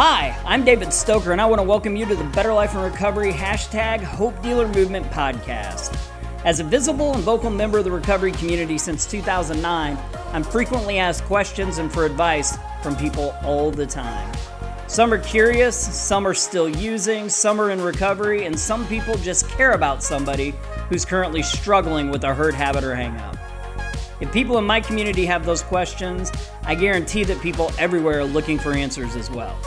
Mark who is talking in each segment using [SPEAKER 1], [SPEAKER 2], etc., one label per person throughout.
[SPEAKER 1] Hi, I'm David Stoker, and I want to welcome you to the Better Life and Recovery hashtag Hope Dealer Movement podcast. As a visible and vocal member of the recovery community since 2009, I'm frequently asked questions and for advice from people all the time. Some are curious, some are still using, some are in recovery, and some people just care about somebody who's currently struggling with a hurt habit or hangup. If people in my community have those questions, I guarantee that people everywhere are looking for answers as well.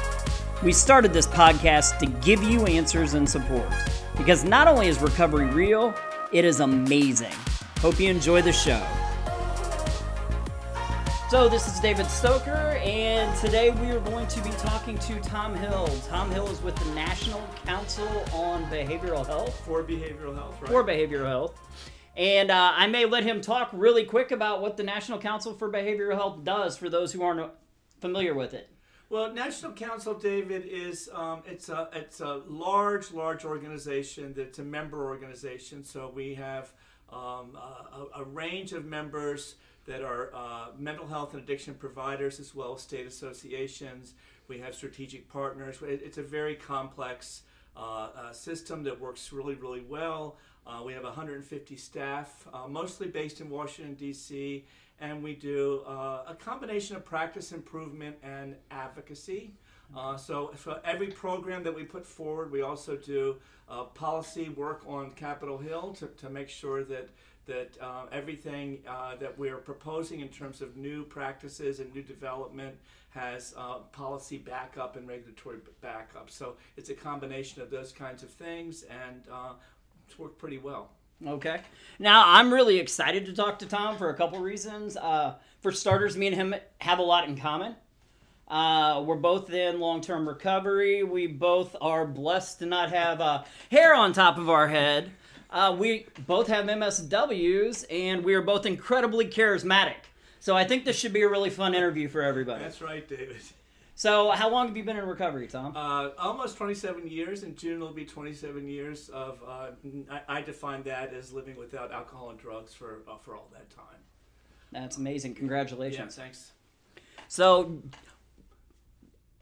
[SPEAKER 1] We started this podcast to give you answers and support because not only is recovery real, it is amazing. Hope you enjoy the show. So, this is David Stoker, and today we are going to be talking to Tom Hill. Tom Hill is with the National Council on Behavioral Health.
[SPEAKER 2] For behavioral health, right?
[SPEAKER 1] For behavioral health. And uh, I may let him talk really quick about what the National Council for Behavioral Health does for those who aren't familiar with it.
[SPEAKER 2] Well, National Council, David, is um, it's a it's a large, large organization. That's a member organization. So we have um, a, a, range of members that are uh, mental health and addiction providers, as well as state associations. We have strategic partners. It's a very complex uh, uh, system that works really, really well. Uh, we have 150 staff, uh, mostly based in Washington, D.C., and we do uh, a combination of practice improvement and advocacy. Uh, so, for every program that we put forward, we also do uh, policy work on Capitol Hill to, to make sure that that uh, everything that we're proposing in terms of new practices and new development has policy backup and regulatory backup. So it's a combination of those kinds of things, and it's worked pretty well.
[SPEAKER 1] Okay. Now I'm really excited to talk to Tom for a couple reasons. Uh, for starters, me and him have a lot in common. Uh, we're both in long-term recovery. We both are blessed to not have uh, hair on top of our head. Uh, we both have MSWs, and we are both incredibly charismatic. So I think this should be a really fun interview for everybody.
[SPEAKER 2] That's right, David.
[SPEAKER 1] So, how long have you been in recovery, Tom?
[SPEAKER 2] Uh, almost 27 years. In June, it'll be 27 years of. Uh, I, I, define that as living without alcohol and drugs for uh, for all that time.
[SPEAKER 1] That's amazing. Congratulations.
[SPEAKER 2] Yeah, thanks.
[SPEAKER 1] So,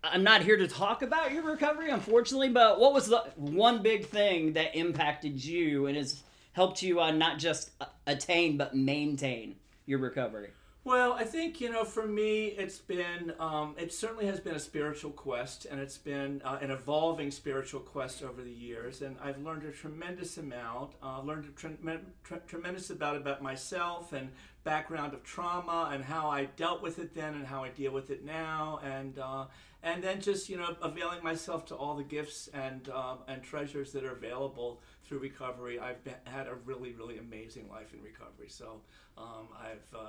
[SPEAKER 1] I'm not here to talk about your recovery, unfortunately. But what was the one big thing that impacted you and has helped you uh, not just attain but maintain your recovery?
[SPEAKER 2] Well, I think you know, for me, it's been um, it certainly has been a spiritual quest, and it's been uh, an evolving spiritual quest over the years. And I've learned a tremendous amount. Uh, learned a tre- tre- tremendous about about myself and background of trauma and how I dealt with it then and how I deal with it now, and uh, and then just you know availing myself to all the gifts and um, and treasures that are available through recovery. I've been, had a really really amazing life in recovery. So. Um, I've uh,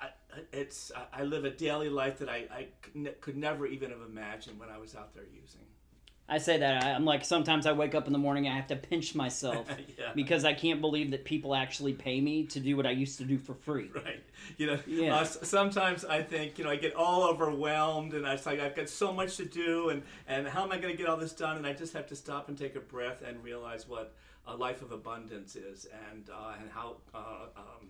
[SPEAKER 2] I, I, it's I live a daily life that I, I could never even have imagined when I was out there using.
[SPEAKER 1] I say that I'm like sometimes I wake up in the morning I have to pinch myself yeah. because I can't believe that people actually pay me to do what I used to do for free.
[SPEAKER 2] Right. You know, yeah. uh, sometimes I think you know I get all overwhelmed and I it's like I've got so much to do and and how am I going to get all this done and I just have to stop and take a breath and realize what a life of abundance is and uh, and how uh, um,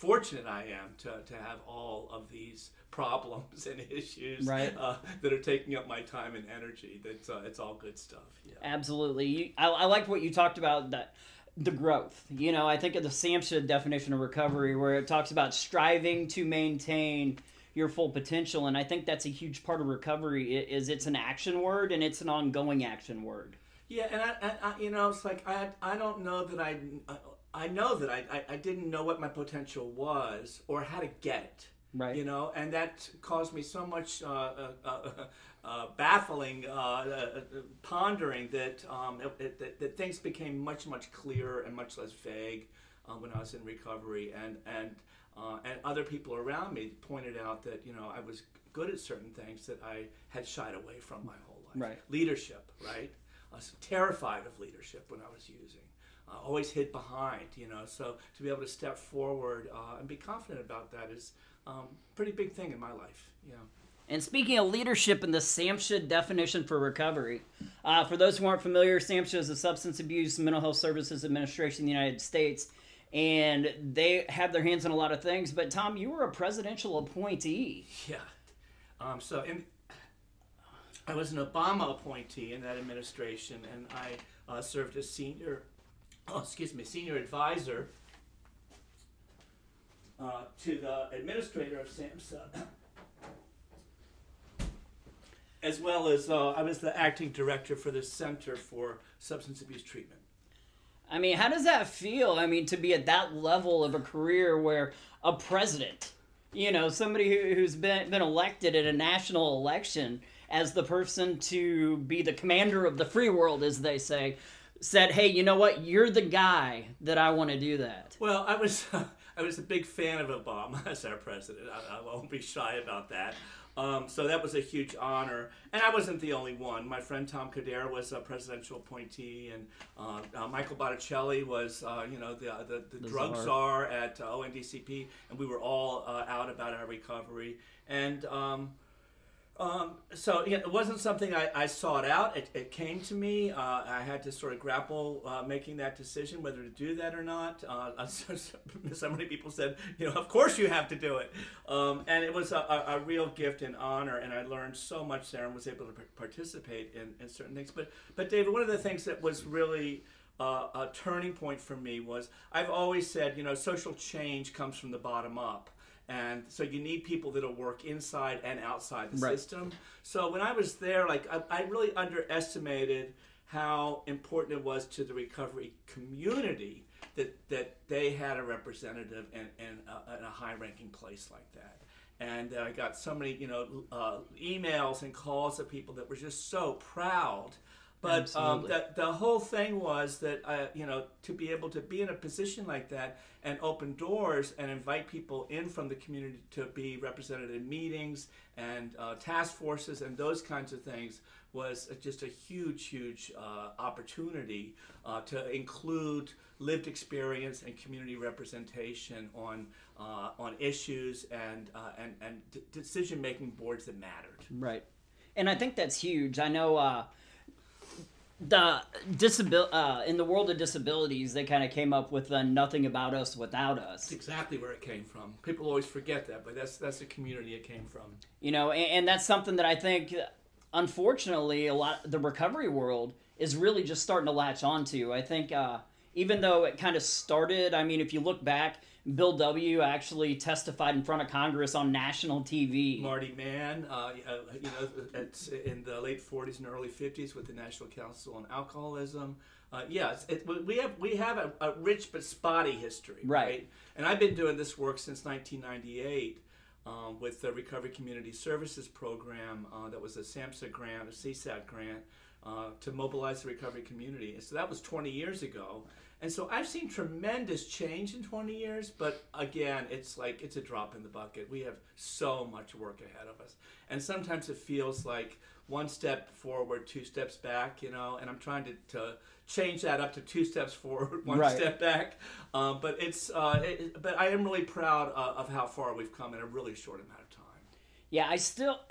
[SPEAKER 2] fortunate I am to, to have all of these problems and issues
[SPEAKER 1] right.
[SPEAKER 2] uh, that are taking up my time and energy. That's uh, it's all good stuff. Yeah.
[SPEAKER 1] Absolutely. You, I, I like what you talked about that the growth. You know, I think of the SAMHSA definition of recovery where it talks about striving to maintain your full potential and I think that's a huge part of recovery is it's an action word and it's an ongoing action word.
[SPEAKER 2] Yeah, and I, I, you know, it's like I, I don't know that I, I know that I, I, I didn't know what my potential was or how to get it.
[SPEAKER 1] Right.
[SPEAKER 2] You know, and that caused me so much uh, uh, uh, uh baffling uh, uh, pondering that, um, it, that, that things became much much clearer and much less vague when I was in recovery, and and and other people around me pointed out that you know I was good at certain things that I had shied away from my whole life.
[SPEAKER 1] Right.
[SPEAKER 2] Leadership, right? I was terrified of leadership when I was using. Uh, always hid behind, you know. So to be able to step forward uh, and be confident about that is um, a pretty big thing in my life. Yeah.
[SPEAKER 1] And speaking of leadership in the SAMHSA definition for recovery, uh, for those who aren't familiar, SAMHSA is the Substance Abuse Mental Health Services Administration in the United States, and they have their hands on a lot of things. But Tom, you were a presidential appointee.
[SPEAKER 2] Yeah. Um, so in, I was an Obama appointee in that administration, and I uh, served as senior, oh, excuse me, senior advisor uh, to the administrator of SAMHSA, as well as uh, I was the acting director for the Center for Substance Abuse Treatment.
[SPEAKER 1] I mean, how does that feel? I mean, to be at that level of a career where a president, you know, somebody who, who's been been elected at a national election as the person to be the commander of the free world, as they say, said, "Hey, you know what? You're the guy that I want to do that."
[SPEAKER 2] Well, I was I was a big fan of Obama as our president. I, I won't be shy about that. Um, so that was a huge honor, and I wasn't the only one. My friend Tom Coderre was a presidential appointee, and uh, uh, Michael Botticelli was, uh, you know, the the, the, the drug czar, czar at uh, ONDCP, and we were all uh, out about our recovery. And um, um, so it wasn't something I, I sought out. It, it came to me. Uh, I had to sort of grapple uh, making that decision whether to do that or not. Uh, so many people said, you know, of course you have to do it. Um, and it was a, a, a, real gift and honor, and I learned so much there and was able to participate in, in certain things. But, but David, one of the things that was really uh, a turning point for me was I've always said, you know, social change comes from the bottom up and so you need people that'll work inside and outside the right. system so when i was there like I, I, really underestimated how important it was to the recovery community that, that they had a representative in, in, a, in a high ranking place like that and uh, i got so many you know uh, emails and calls of people that were just so proud but um, the, the whole thing was that, uh, you know, to be able to be in a position like that and open doors and invite people in from the community to be represented in meetings and uh, task forces and those kinds of things was just a huge, huge uh, opportunity uh, to include lived experience and community representation on uh, on issues and uh, and and d- decision making boards that mattered.
[SPEAKER 1] Right, and I think that's huge. I know the disabil- uh, in the world of disabilities, they kind of came up with the "nothing about us without us."
[SPEAKER 2] That's exactly where it came from. People always forget that, but that's that's the community it came from.
[SPEAKER 1] You know, and, and that's something that I think, unfortunately, a lot the recovery world is really just starting to latch onto. I think uh, even though it kind of started, I mean, if you look back, Bill W. actually testified in front of Congress on national TV.
[SPEAKER 2] Marty Mann, uh, uh, you know, it's in the late 40s and early 50s with the National Council on Alcoholism. Uh, yes, it, we have we have a, a, rich but spotty history, right. right? And I've been doing this work since 1998 um, with the Recovery Community Services Program uh, that was a SAMHSA grant, a CSAT grant, uh, to mobilize the recovery community. And so that was 20 years ago. And so I've seen tremendous change in 20 years, but again, it's like it's a drop in the bucket. We have so much work ahead of us. And sometimes it feels like one step forward, two steps back, you know, and I'm trying to, to change that up to two steps forward, one right. step back. Um, but it's, uh, it, but I am really proud uh, of how far we've come in a really short amount of time.
[SPEAKER 1] Yeah, I still,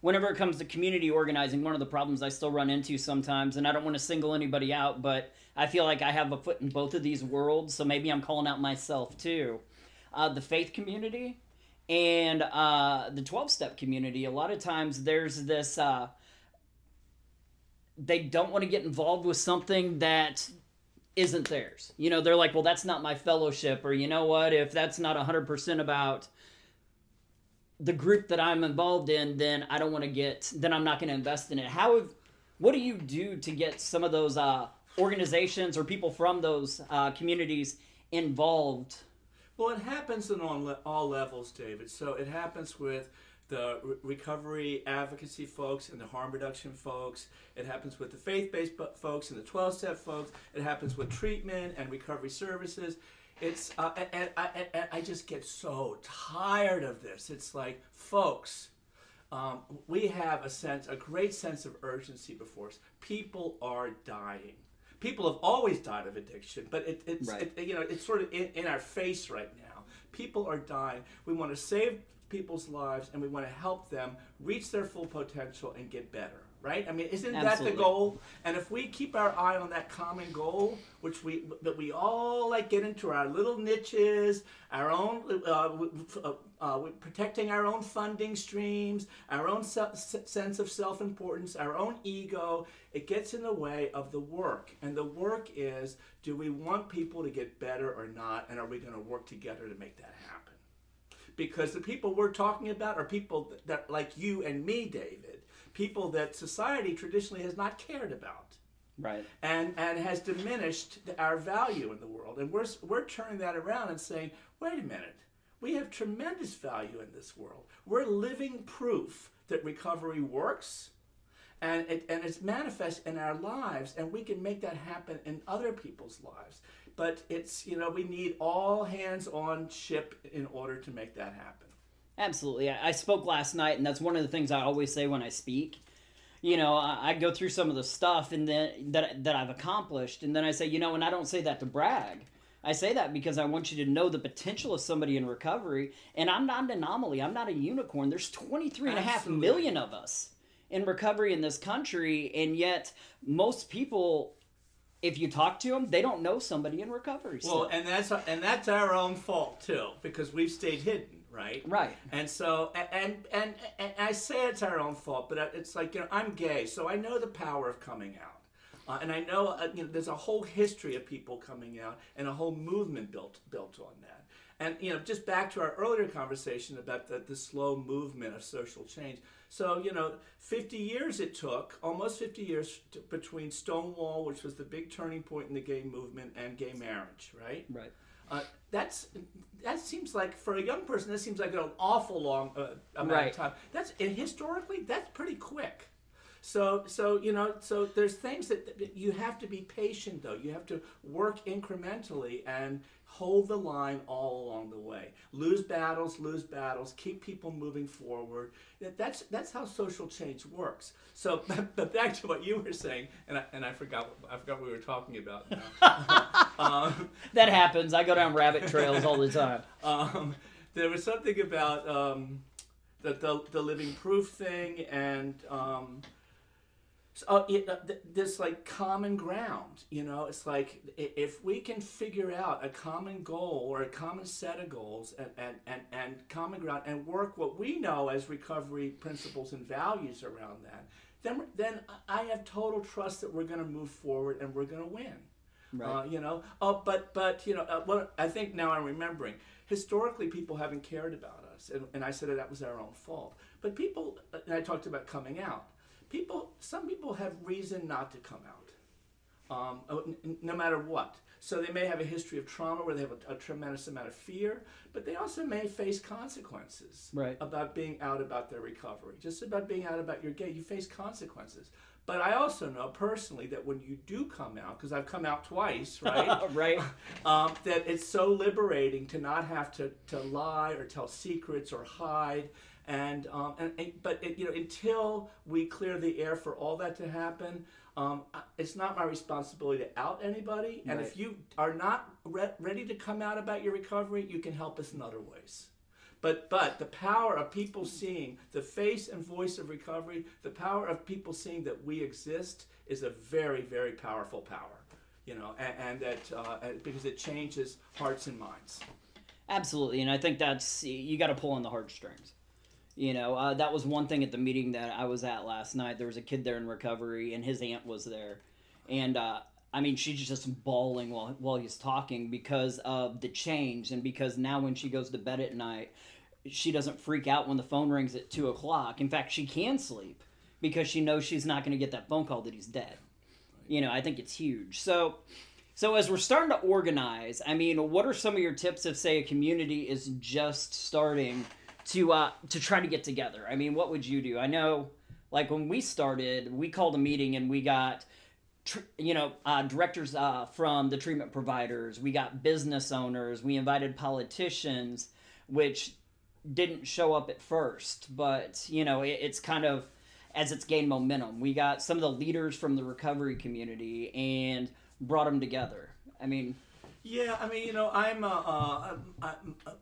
[SPEAKER 1] whenever it comes to community organizing, one of the problems I still run into sometimes, and I don't want to single anybody out, but I feel like I have a foot in both of these worlds, so maybe I'm calling out myself too. Uh, the faith community and uh, the 12 step community, a lot of times there's this, uh, they don't want to get involved with something that isn't theirs. You know, they're like, well, that's not my fellowship, or you know what, if that's not 100% about the group that I'm involved in, then I don't want to get, then I'm not going to invest in it. How, have, what do you do to get some of those uh, organizations or people from those uh, communities involved?
[SPEAKER 2] Well, it happens on all, levels, David. So it happens with the re- recovery advocacy folks and the harm reduction folks. It happens with the faith based folks and the 12 step folks. It happens with treatment and recovery services. It's uh, and, and, and, I just get so tired of this. It's like, folks, um, we have a sense, a great sense of urgency before us. People are dying people have always died of addiction, but it, it's right. it, you know it's sort of in, in our face right now. People are dying. We want to save people's lives and we want to help them reach their full potential and get better right? I mean, isn't that the goal? And if we keep our eye on that common goal, which we that we all like get into our little niches, our own uh, uh, uh, protecting our own funding streams, our own se- sense of self-importance, our own ego, it gets in the way of the work. And the work is, do we want people to get better or not, and are we going to work together to make that happen? because the people we're talking about are people that, that like you and me david people that society traditionally has not cared about.
[SPEAKER 1] Right.
[SPEAKER 2] and and has diminished our value in the world. And we're we're turning that around and saying wait a minute. We have tremendous value in this world. We're living proof that recovery works and it, and it's manifest in our lives and we can make that happen in other people's lives. But it's you know we need all hands on ship in order to make that happen
[SPEAKER 1] Absolutely. I I spoke last night, and that's one of the things I always say when I speak. You know, I, I go through some of the stuff and then that that I've accomplished, and then I say, you know, and I don't say that to brag. I say that because I want you to know the potential of somebody in recovery, and I'm not an anomaly. I'm not a unicorn. There's 23 and a half million of us in recovery in this country, and yet most people, if you talk to them, they don't know somebody in recovery.
[SPEAKER 2] well and that's and that's our own fault too because we've stayed hidden right
[SPEAKER 1] right.
[SPEAKER 2] And so, and, and and I say it's our own fault, but it's like you know I'm gay, so I know the power of coming out, uh, and I know uh, you know there's a whole history of people coming out and a whole movement built built on that. And you know, just back to our earlier conversation about the, the slow movement of social change. So you know, 50 years it took, almost 50 years to, between Stonewall, which was the big turning point in the gay movement, and gay marriage, right?
[SPEAKER 1] Right.
[SPEAKER 2] Uh, that's that seems like for a young person that seems like an awful long uh, amount
[SPEAKER 1] Right.
[SPEAKER 2] of time. That's and historically that's pretty quick. So so you know so there's things that, that you have to be patient though. You have to work incrementally and hold the line all along the way. Lose battles, lose battles, keep people moving forward. That's that's how social change works. So but back to what you were saying, and I, and I forgot I forgot what we were talking about now. um,
[SPEAKER 1] That happens. I go down rabbit trails all the time.
[SPEAKER 2] um, there was something about um, the, the the living proof thing and um, so, uh, it, uh, th- this like common ground you know it's like if we can figure out a common goal or a common set of goals and, and, and, and common ground and work what we know as recovery principles and values around that then then i have total trust that we're going to move forward and we're going to win
[SPEAKER 1] Right.
[SPEAKER 2] uh, you know, oh, but but you know, uh, what I think now I'm remembering. Historically, people haven't cared about us, and, and I said that, that was our own fault. But people, uh, and I talked about coming out. People, some people have reason not to come out, um, n- no matter what. So they may have a history of trauma where they have a, a tremendous amount of fear, but they also may face consequences
[SPEAKER 1] Right.
[SPEAKER 2] about being out about their recovery. Just about being out about your gay, you face consequences. But I also know personally that when you do come out, because I've come out twice, right?
[SPEAKER 1] right.
[SPEAKER 2] um, that it's so liberating to not have to, to lie or tell secrets or hide. And, um, and, and but it, you know until we clear the air for all that to happen, um, it's not my responsibility to out anybody. And
[SPEAKER 1] Right.
[SPEAKER 2] if you are not re- ready to come out about your recovery, you can help us in other ways. But but the power of people seeing the face and voice of recovery, the power of people seeing that we exist, is a very very powerful power. You know, and, and that uh, because it changes hearts and minds.
[SPEAKER 1] Absolutely, and I think that's you got to pull on the heartstrings. You know, uh, that was one thing at the meeting that I was at last night. There was a kid there in recovery, and his aunt was there, and uh, I mean, she's just bawling while while he's talking because of the change, and because now when she goes to bed at night, she doesn't freak out when the phone rings at two o'clock. In fact, she can sleep because she knows she's not going to get that phone call that he's dead. You know, I think it's huge. So. So as we're starting to organize, I mean, what are some of your tips if say a community is just starting to uh, to try to get together? I mean, what would you do? I know, like when we started, we called a meeting and we got, tr- you know, uh, directors uh, from the treatment providers. We got business owners. We invited politicians, which didn't show up at first, but you know, it, it's kind of as it's gained momentum. We got some of the leaders from the recovery community and brought them together. I mean,
[SPEAKER 2] Yeah, I mean, you know, I'm uh, uh, I,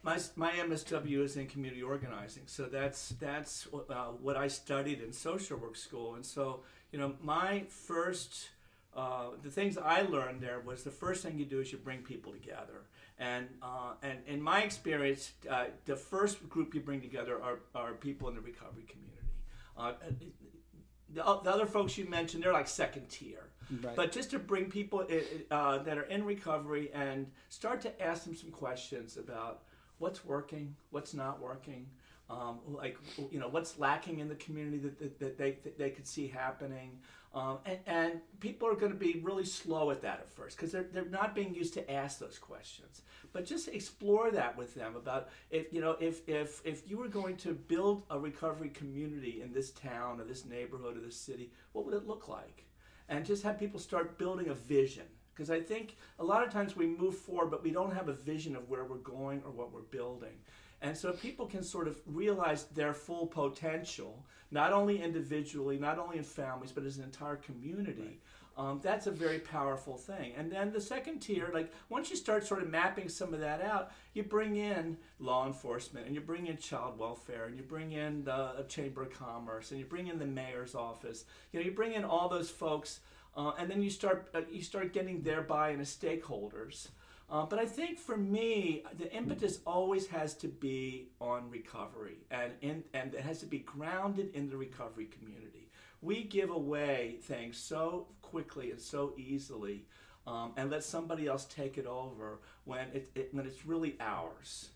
[SPEAKER 2] my my MSW is in community organizing, so that's that's uh, what I studied in social work school, and so you know, my first uh, the things I learned there was the first thing you do is you bring people together, and uh, and in my experience, uh, the first group you bring together are, are people in the recovery community. The, the, other folks you mentioned, they're like second tier. Right. But just to bring people uh, that are in recovery and start to ask them some questions about what's working, what's not working, um, like you know what's lacking in the community that, that, that they that they could see happening, um, and, and people are going to be really slow at that at first because they're, they're not being used to ask those questions. But just explore that with them about if you know if if if you were going to build a recovery community in this town or this neighborhood or this city, what would it look like? And just have people start building a vision. Because I think a lot of times we move forward, but we don't have a vision of where we're going or what we're building. And so people can sort of realize their full potential, not only individually, not only in families, but as an entire community. Right. Um, that's a very powerful thing. And then the second tier, like once you start sort of mapping some of that out, you bring in law enforcement and you bring in child welfare and you bring in the Chamber of Commerce and you bring in the mayor's office. You know, you bring in all those folks, uh, and then you start uh, you start getting their buy-in as stakeholders. Uh, but I think for me, the impetus always has to be on recovery, and in, and it has to be grounded in the recovery community. We give away things so quickly and so easily um, and let somebody else take it over when, it, it, when it's really ours.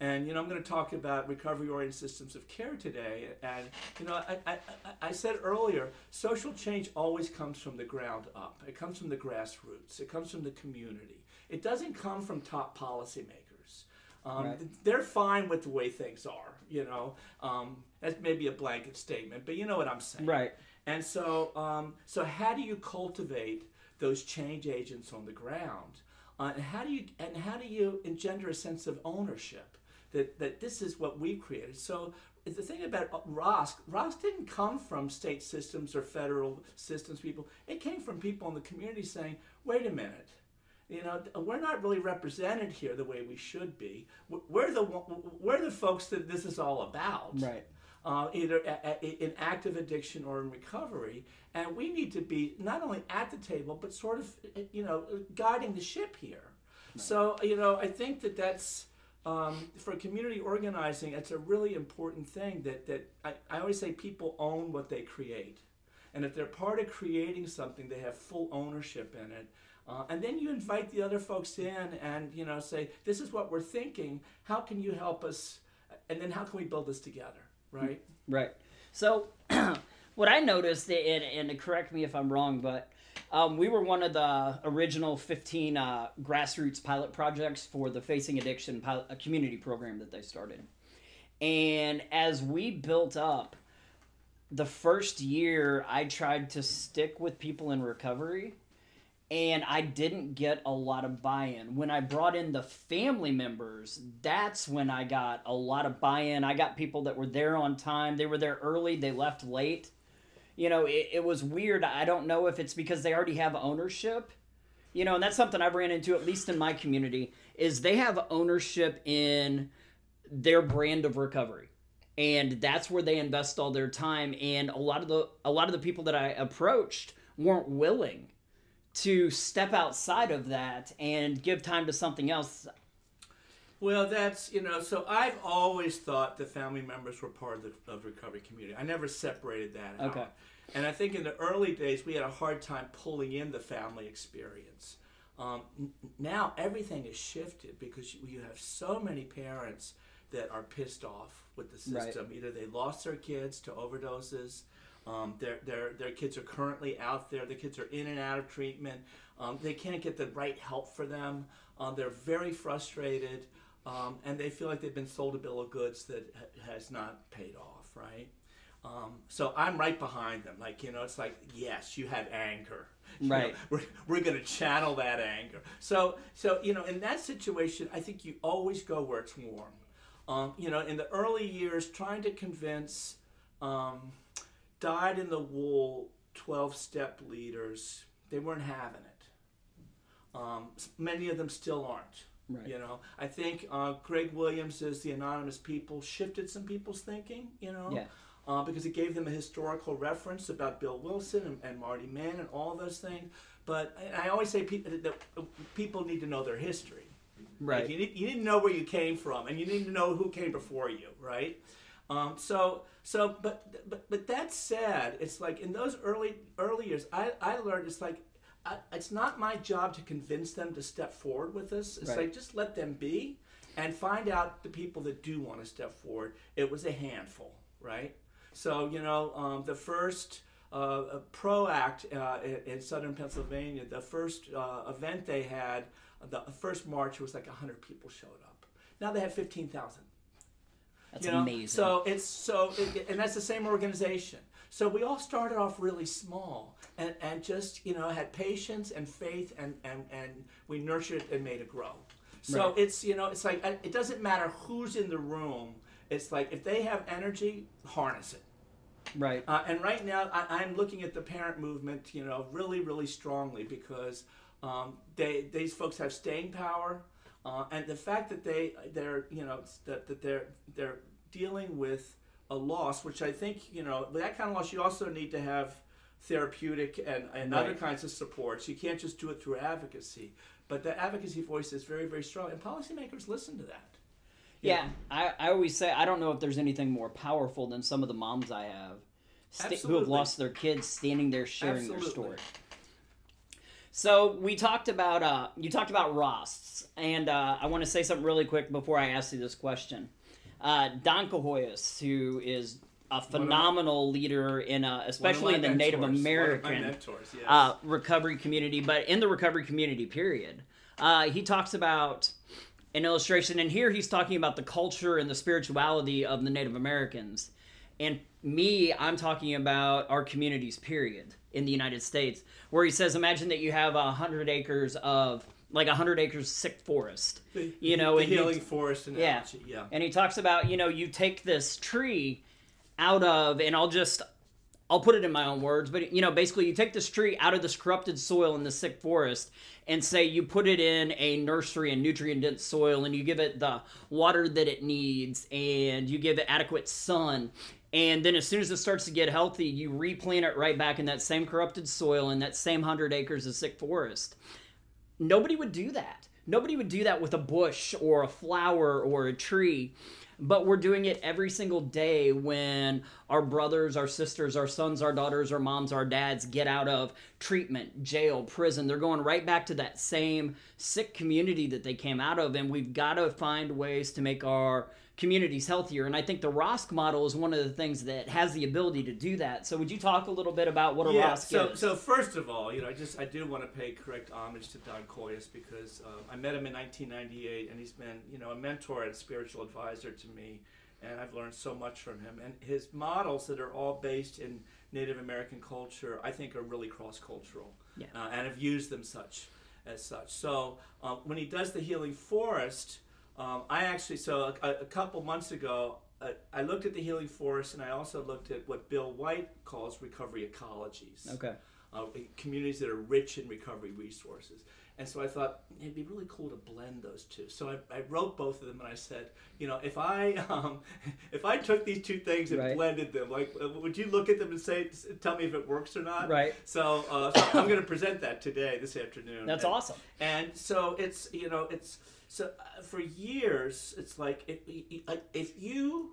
[SPEAKER 2] And you know, I'm going to talk about recovery-oriented systems of care today. And you know, I, I, I, said earlier, social change always comes from the ground up. It comes from the grassroots. It comes from the community. It doesn't come from top policymakers. Um, right. They're fine with the way things are. You know, um, that's maybe a blanket statement, but you know what I'm saying.
[SPEAKER 1] Right.
[SPEAKER 2] And so, um, so how do you cultivate those change agents on the ground? Uh, and how do you and how do you engender a sense of ownership that that this is what we created? So the thing about uh, ROSC, ROSC didn't come from state systems or federal systems people. It came from people in the community saying, "Wait a minute." You know, we're not really represented here the way we should be. We're the we're the folks that this is all about.
[SPEAKER 1] Right
[SPEAKER 2] uh, either a, a, in active addiction or in recovery. And we need to be not only at the table, but sort of, you know, guiding the ship here. Right. So, you know, I think that that's, um, for community organizing, it's a really important thing that, that I, I always say people own what they create. And if they're part of creating something, they have full ownership in it. Uh, and then you invite the other folks in and you know say this is what we're thinking how can you help us and then how can we build this together right?
[SPEAKER 1] Right. So, what I noticed, and, and correct me if I'm wrong, but um, we were one of the original 15 uh, grassroots pilot projects for the Facing Addiction pilot, a community program that they started. And as we built up, the first year I tried to stick with people in recovery and I didn't get a lot of buy in. When I brought in the family members, that's when I got a lot of buy in. I got people that were there on time, they were there early, they left late. You know, it, it was weird. I don't know if it's because they already have ownership. You know, and that's something I've ran into, at least in my community, is they have ownership in their brand of recovery and that's where they invest all their time and a lot of the a lot of the people that I approached weren't willing to step outside of that and give time to something else
[SPEAKER 2] well, that's you know. So I've always thought the family members were part of the of recovery community. I never separated that out. Okay. And I think in the early days we had a hard time pulling in the family experience. Um, now everything has shifted because you, have so many parents that are pissed off with the system. Right. Either they lost their kids to overdoses, um, their, their, their kids are currently out there. The kids are in and out of treatment. Um, they can't get the right help for them. Um, they're very frustrated, um, and they feel like they've been sold a bill of goods that ha- has not paid off, right? Um, so I'm right behind them. Like, you know, it's like, yes, you have anger.
[SPEAKER 1] You right.
[SPEAKER 2] Know, we're we're going to channel that anger. So, so, you know, in that situation, I think you always go where it's warm. Um, you know, in the early years, trying to convince um, dyed in the wool 12 step leaders, they weren't having it. Um, many of them still aren't.
[SPEAKER 1] Right.
[SPEAKER 2] You know, I think uh, Greg Williams is the anonymous people shifted some people's thinking. You know,
[SPEAKER 1] Yeah.
[SPEAKER 2] uh, because it gave them a historical reference about Bill Wilson and, and Marty Mann and all those things. But I always say people that uh, people need to know their history.
[SPEAKER 1] Right.
[SPEAKER 2] Like you, need, you need to know where you came from, and you need to know who came before you, right? Um, so, so, but, but, but that said, it's like in those early, early years, I, I learned it's like, I, it's not my job to convince them to step forward with this. It's
[SPEAKER 1] Right.
[SPEAKER 2] like just let them be, and find out the people that do want to step forward. It was a handful, right? So you know, um, the first uh, uh, Pro Act uh, in, in southern Pennsylvania, the first uh, event they had, the first march was like hundred people showed up. Now they have fifteen thousand.
[SPEAKER 1] That's
[SPEAKER 2] You know?
[SPEAKER 1] amazing.
[SPEAKER 2] So it's so, it, and that's the same organization. So we all started off really small, and, and just you know had patience and faith, and and and we nurtured it and made it grow. So
[SPEAKER 1] Right.
[SPEAKER 2] it's you know it's like it doesn't matter who's in the room. It's like if they have energy, harness it.
[SPEAKER 1] right.
[SPEAKER 2] Uh, and right now, I, I'm looking at the parent movement, you know, really, really strongly because um, they these folks have staying power, uh, and the fact that they they're you know that, that they're they're dealing with a loss, which I think you know that kind of loss you also need to have therapeutic and, and other kinds of supports. You can't just do it through advocacy, but the advocacy voice is very, very strong, and policymakers listen to that. You
[SPEAKER 1] Yeah. I, I always say I don't know if there's anything more powerful than some of the moms I have sta- who have lost their kids standing there sharing their story. So we talked about uh, you talked about ROSCs, and uh, I want to say something really quick before I ask you this question. Uh, Don Coyhis, who is a phenomenal leader in uh, especially in the Native American
[SPEAKER 2] mentors, yes.
[SPEAKER 1] uh, recovery community, but in the recovery community, period. Uh, he talks about an illustration, and here he's talking about the culture and the spirituality of the Native Americans. And me, I'm talking about our communities, period, in the United States, where he says, imagine that you have a hundred acres of like a hundred acres sick forest,
[SPEAKER 2] The-
[SPEAKER 1] you know,
[SPEAKER 2] the
[SPEAKER 1] and
[SPEAKER 2] healing forest
[SPEAKER 1] yeah.
[SPEAKER 2] Yeah.
[SPEAKER 1] and he talks about you know you take this tree out of and i'll just i'll put it in my own words but you know basically you take this tree out of this corrupted soil in the sick forest and say you put it in a nursery and nutrient dense soil and you give it the water that it needs and you give it adequate sun and then as soon as it starts to get healthy you replant it right back in that same corrupted soil in that same 100 acres of sick forest nobody would do that. Nobody would do that with a bush or a flower or a tree. But we're doing it every single day when our brothers, our sisters, our sons, our daughters, our moms, our dads get out of treatment, jail, prison. They're going right back to that same sick community that they came out of. And we've got to find ways to make our communities healthier. And I think the ROSC model is one of the things that has the ability to do that. So would you talk a little bit about what a
[SPEAKER 2] yeah.
[SPEAKER 1] ROSC
[SPEAKER 2] So,
[SPEAKER 1] is?
[SPEAKER 2] so first of all, you know, I just I do want to pay correct homage to Don Coyhis because um, I met him in 1998, and he's been you know a mentor and spiritual advisor to me, and I've learned so much from him. And his models that are all based in Native American culture, I think, are really cross cultural,
[SPEAKER 1] Yeah.
[SPEAKER 2] uh, and have used them such as such. So uh, when he does the healing forest, um, I actually so a, a couple months ago. uh, I looked at the healing forest, and I also looked at what Bill White calls recovery ecologies
[SPEAKER 1] okay.
[SPEAKER 2] uh, communities that are rich in recovery resources. And so I thought it'd be really cool to blend those two. So I, I wrote both of them, and I said, you know, if I um, if I took these two things and
[SPEAKER 1] Right.
[SPEAKER 2] blended them, like, uh, would you look at them and say, tell me if it works or not?
[SPEAKER 1] Right.
[SPEAKER 2] So, uh, so I'm going to present that today, this afternoon.
[SPEAKER 1] That's
[SPEAKER 2] And-
[SPEAKER 1] awesome.
[SPEAKER 2] and so it's you know it's so uh, for years it's like if, if you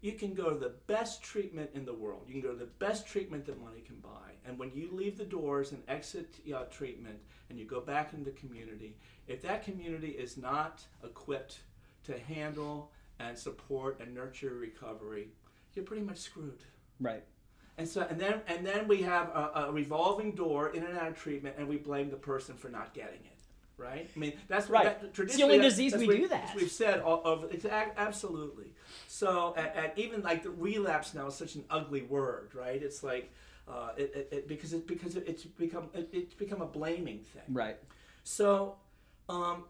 [SPEAKER 2] you can go to the best treatment in the world you can go to the best treatment that money can buy and when you leave the doors and exit uh, treatment and you go back into the community if that community is not equipped to handle and support and nurture recovery you're pretty much screwed
[SPEAKER 1] Right.
[SPEAKER 2] and so, and then, and then we have a, a revolving door in and out of treatment, and we blame the person for not getting it. Right? I mean, that's
[SPEAKER 1] Right.
[SPEAKER 2] That,
[SPEAKER 1] It's the only disease we do that.
[SPEAKER 2] We've said all over. It's a- absolutely. So, and, and even like the relapse now is such an ugly word, right? It's like, uh, it, it, it because it because it, it's become it, it's become a blaming thing.
[SPEAKER 1] Right.
[SPEAKER 2] So, um,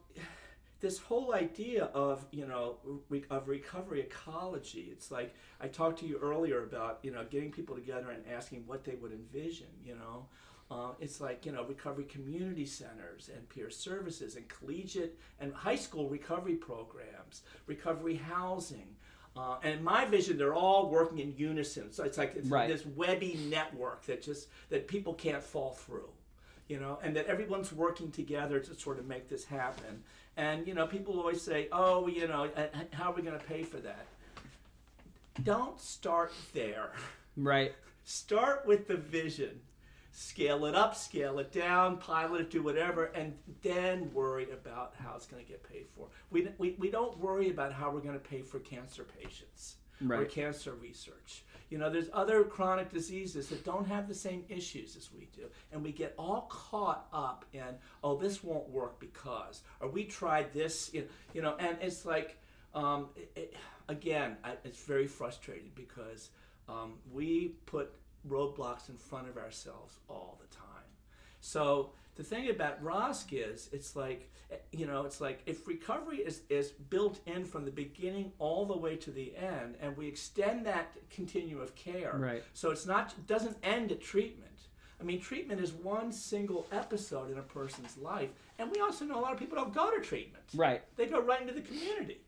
[SPEAKER 2] this whole idea of you know re- of recovery ecology. It's like I talked to you earlier about you know getting people together and asking what they would envision. You know, Uh, it's like you know recovery community centers and peer services and collegiate and high school recovery programs, recovery housing. Uh, and my vision, they're all working in unison. So it's like it's
[SPEAKER 1] Right.
[SPEAKER 2] this webby network that just that people can't fall through, you know, and that everyone's working together to sort of make this happen. And you know, people always say, "Oh, you know, how are we going to pay for that?" Don't start there.
[SPEAKER 1] Right.
[SPEAKER 2] Start with the vision. Scale it up, scale it down, pilot it, do whatever, and then worry about how it's going to get paid for. We, we, we don't worry about how we're going to pay for cancer patients or cancer research. You know, there's other chronic diseases that don't have the same issues as we do. And we get all caught up in, oh, this won't work because, or we tried this, you know, you know and it's like, um, it, it, again, I, it's very frustrating because um, we put roadblocks in front of ourselves all the time. So the thing about ROSC is, it's like, you know, it's like if recovery is, is built in from the beginning all the way to the end, and we extend that continuum of care,
[SPEAKER 1] Right.
[SPEAKER 2] so it's not it doesn't end at treatment. I mean, treatment is one single episode in a person's life, and we also know a lot of people don't go to treatment.
[SPEAKER 1] Right.
[SPEAKER 2] They go right into the community.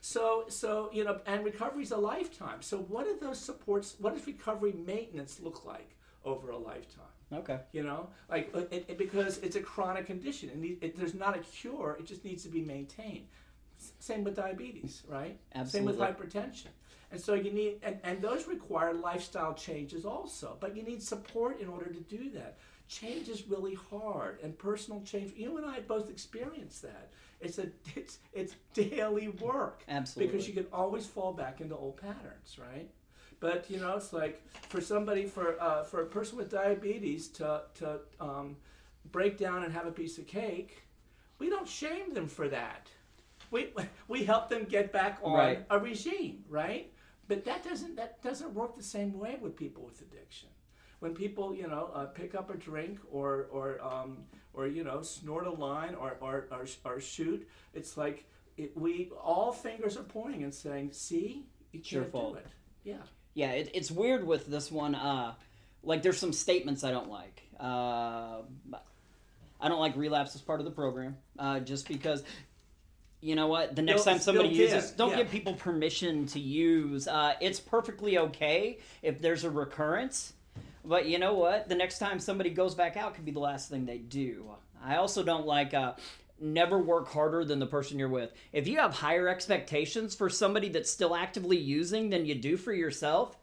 [SPEAKER 2] So, so you know, and recovery is a lifetime. So, what do those supports? What does recovery maintenance look like over a lifetime?
[SPEAKER 1] Okay.
[SPEAKER 2] You know, like uh, it, it- because it's a chronic condition, and it, it, there's not a cure. It just needs to be maintained. S- Same with diabetes, right? Absolutely. Same with hypertension. And so you need, and, and those require lifestyle changes also. But you need support in order to do that. Change is really hard, and personal change. You and I both experienced that. It's a, it's, it's daily work.
[SPEAKER 1] Absolutely.
[SPEAKER 2] Because you can always fall back into old patterns, right? But you know, it's like for somebody, for uh, for a person with diabetes to to um, break down and have a piece of cake, we don't shame them for that. We we help them get back on
[SPEAKER 1] Right.
[SPEAKER 2] a regime, right? But that doesn't that doesn't work the same way with people with addiction. When people, you know, uh, pick up a drink or or um, or you know, snort a line or or, or, or shoot, it's like it, we all fingers are pointing and saying, "See, you
[SPEAKER 1] It's your
[SPEAKER 2] can't
[SPEAKER 1] fault."
[SPEAKER 2] do it." Yeah.
[SPEAKER 1] Yeah, it, it's weird with this one. Uh, like, there's some statements I don't like. Uh, I don't like relapse as part of the program, uh, just because. You know what? The next
[SPEAKER 2] Bill-
[SPEAKER 1] time somebody uses, don't
[SPEAKER 2] yeah.
[SPEAKER 1] give people permission to use. Uh, it's perfectly okay if there's a recurrence, but you know what? The next time somebody goes back out could be the last thing they do. I also don't like uh, never work harder than the person you're with. If you have higher expectations for somebody that's still actively using than you do for yourself,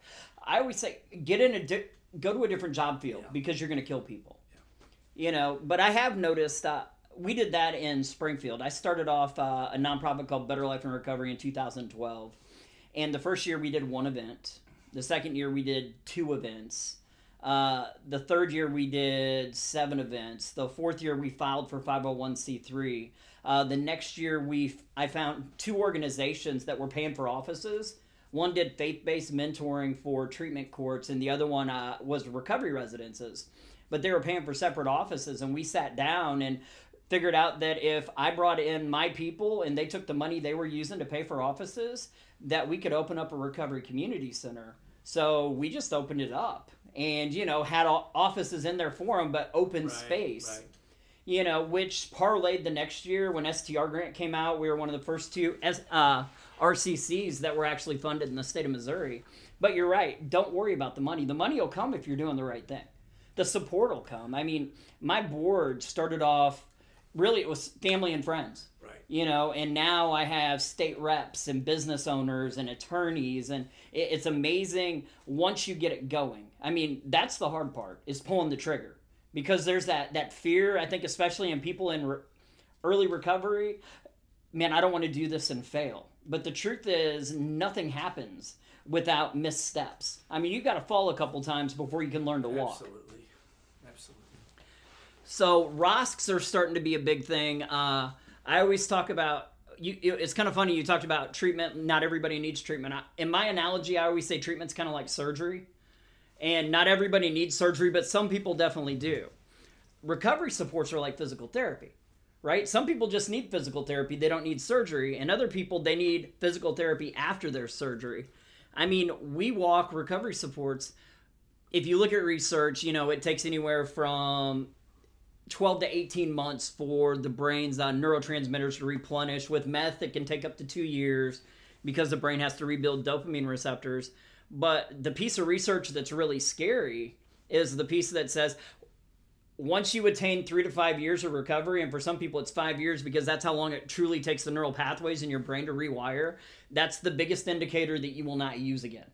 [SPEAKER 1] I always say get in a di- go to a different job field
[SPEAKER 2] Yeah.
[SPEAKER 1] because you're going to kill people. You know, but I have noticed uh, we did that in Springfield. I started off uh, a nonprofit called Better Life and Recovery in 2012, and the first year we did one event. The second year we did two events. Uh, the third year we did seven events. The fourth year we filed for 501c3. Uh, the next year we I found two organizations that were paying for offices. One did faith-based mentoring for treatment courts, and the other one uh, was recovery residences. But they were paying for separate offices, and we sat down and figured out that if I brought in my people and they took the money they were using to pay for offices, that we could open up a recovery community center. So we just opened it up and, you know, had offices in there for them, but open
[SPEAKER 2] Right,
[SPEAKER 1] space.
[SPEAKER 2] right.
[SPEAKER 1] You know, which parlayed the next year when STR grant came out. We were one of the first two S, uh, RCCs that were actually funded in the state of Missouri. But you're right. Don't worry about the money. The money will come if you're doing the right thing. The support will come. I mean, my board started off really it was family and friends
[SPEAKER 2] Right.
[SPEAKER 1] you know and now i have state reps and business owners and attorneys and it's amazing once you get it going i mean that's the hard part is pulling the trigger because there's that that fear i think especially in people in re- early recovery man i don't want to do this and fail but the truth is nothing happens without missteps i mean you've got to fall a couple times before you can learn to walk
[SPEAKER 2] Absolutely. Absolutely.
[SPEAKER 1] so ROSCs are starting to be a big thing. Uh, I always talk about you. It's kind of funny you talked about treatment. Not everybody needs treatment. I, in my analogy, I always say treatment's kind of like surgery, and not everybody needs surgery, but some people definitely do. Recovery supports are like physical therapy, right? Some people just need physical therapy; they don't need surgery, and other people they need physical therapy after their surgery. I mean, we walk recovery supports if you look at research, you know, it takes anywhere from 12 to 18 months for the brain's uh, neurotransmitters to replenish. With meth, it can take up to two years because the brain has to rebuild dopamine receptors. But the piece of research that's really scary is the piece that says once you attain three to five years of recovery, and for some people it's five years because that's how long it truly takes the neural pathways in your brain to rewire, that's the biggest indicator that you will not use again.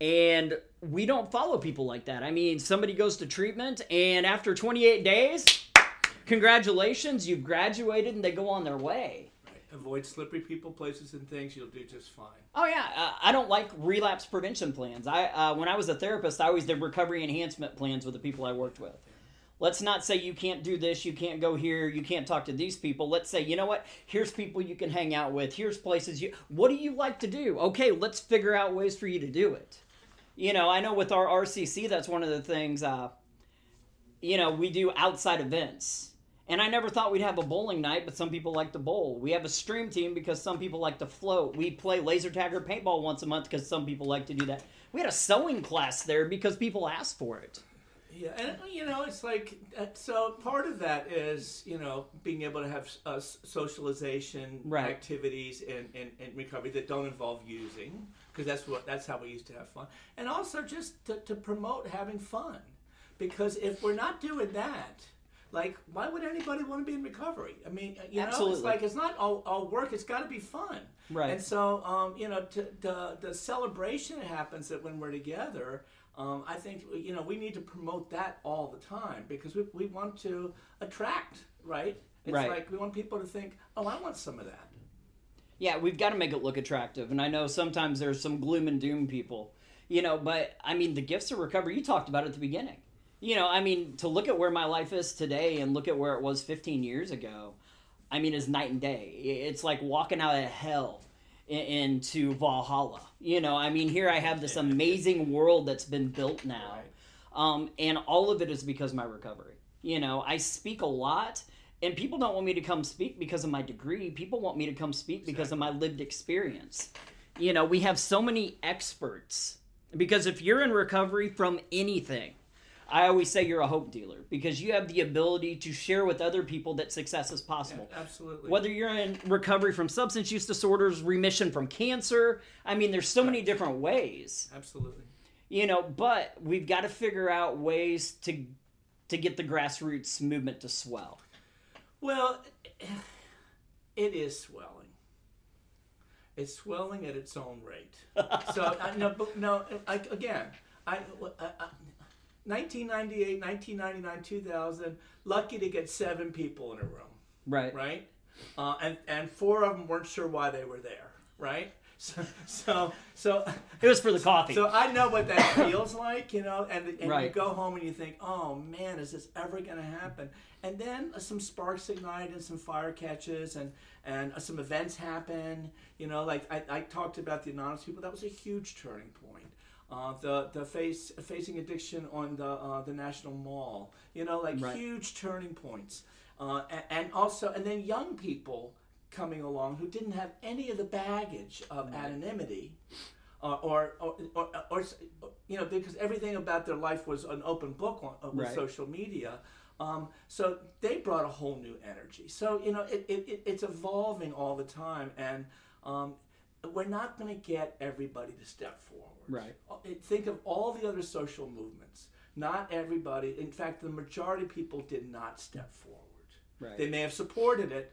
[SPEAKER 1] And we don't follow people like that. I mean, somebody goes to treatment, and after 28 days, congratulations, you've graduated, and they go on their way.
[SPEAKER 2] Avoid slippery people, places, and things. You'll do just fine.
[SPEAKER 1] Oh yeah, uh, I don't like relapse prevention plans. I uh, when I was a therapist, I always did recovery enhancement plans with the people I worked with. Let's not say you can't do this, you can't go here, you can't talk to these people. Let's say, you know what? Here's people you can hang out with. Here's places you. What do you like to do? Okay, let's figure out ways for you to do it you know, I know with our RCC, that's one of the things, uh, you know, we do outside events. And I never thought we'd have a bowling night, but some people like to bowl. We have a stream team because some people like to float. We play laser tag or paintball once a month because some people like to do that. We had a sewing class there because people asked for it.
[SPEAKER 2] Yeah, and you know, it's like uh, so. Part of that is you know being able to have uh, socialization
[SPEAKER 1] right.
[SPEAKER 2] activities and, in, in, recovery that don't involve using, because that's what that's how we used to have fun, and also just to, to promote having fun, because if we're not doing that, like why would anybody want to be in recovery? I mean, you
[SPEAKER 1] Absolutely.
[SPEAKER 2] know, it's like it's not all, all work; it's got to be fun.
[SPEAKER 1] Right.
[SPEAKER 2] And so, um, you know, to, the the celebration that happens that when we're together um, I think you know we need to promote that all the time because we, we want to attract, right? It's
[SPEAKER 1] right.
[SPEAKER 2] like we want people to think, oh, I want some of that.
[SPEAKER 1] Yeah, we've got to make it look attractive, and I know sometimes there's some gloom and doom people, you know. But I mean, the gifts of recovery you talked about at the beginning. You know, I mean, to look at where my life is today and look at where it was 15 years ago, I mean, is night and day. It's like walking out of hell into Valhalla. You know, I mean, here I have this amazing world that's been built now. Um, and all of it is because of my recovery. You know, I speak a lot, and people don't want me to come speak because of my degree. People want me to come speak because of my lived experience. You know, we have so many experts. Because if you're in recovery from anything, I always say you're a hope dealer because you have the ability to share with other people that success is possible.
[SPEAKER 2] Yeah, absolutely.
[SPEAKER 1] Whether you're in recovery from substance use disorders, remission from cancer, I mean, there's so many different ways.
[SPEAKER 2] Absolutely.
[SPEAKER 1] You know, but we've got to figure out ways to to get the grassroots movement to swell.
[SPEAKER 2] Well, it is swelling. It's swelling at its own rate. so I, no, no. I, again, I, I 1998, 1999, 2000, lucky to get seven people in a room.
[SPEAKER 1] Right.
[SPEAKER 2] Right? Uh, and, and four of them weren't sure why they were there. Right? So, so, so
[SPEAKER 1] it was for the coffee.
[SPEAKER 2] So I know what that feels like, you know, and, and
[SPEAKER 1] right.
[SPEAKER 2] you go home and you think, oh man, is this ever going to happen? And then uh, some sparks ignite and some fire catches and, and uh, some events happen, you know, like I, I talked about the anonymous people. That was a huge turning point uh, the the face facing addiction on the uh, the National Mall. You know, like right. huge turning points, uh, and, and, also and then young people coming along who didn't have any of the baggage of right. anonymity. Uh, or, or, or, or, you know, because everything about their life was an open book on, uh, with right. social media. Um, so they brought a whole new energy. So, you know, it, it, it's evolving all the time. And um, we're not going to get everybody to step forward.
[SPEAKER 1] Right.
[SPEAKER 2] Uh, think of all the other social movements. Not everybody, in fact, the majority of people did not step forward.
[SPEAKER 1] Right.
[SPEAKER 2] They may have supported it,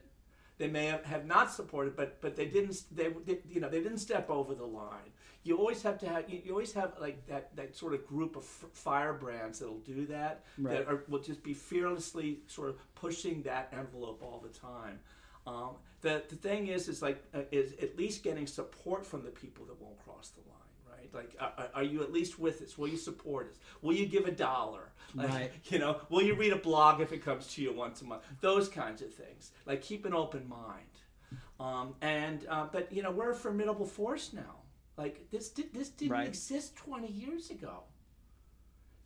[SPEAKER 2] they may have, have not supported, but but they didn't. They, they, you know they didn't step over the line. You always have to have you, you always have like that that sort of group of f- firebrands that'll do that.
[SPEAKER 1] Right.
[SPEAKER 2] That are, will just be fearlessly sort of pushing that envelope all the time. Um, the, the thing is, is like, uh, is at least getting support from the people that won't cross the line, right? Like, are, are you at least with us? Will you support us? Will you give a dollar? Like,
[SPEAKER 1] right.
[SPEAKER 2] You know, will you read a blog if it comes to you once a month? Those kinds of things. Like, keep an open mind. Um, and, uh, but, you know, we're a formidable force now. Like, this, did, this didn't
[SPEAKER 1] right.
[SPEAKER 2] exist 20 years ago.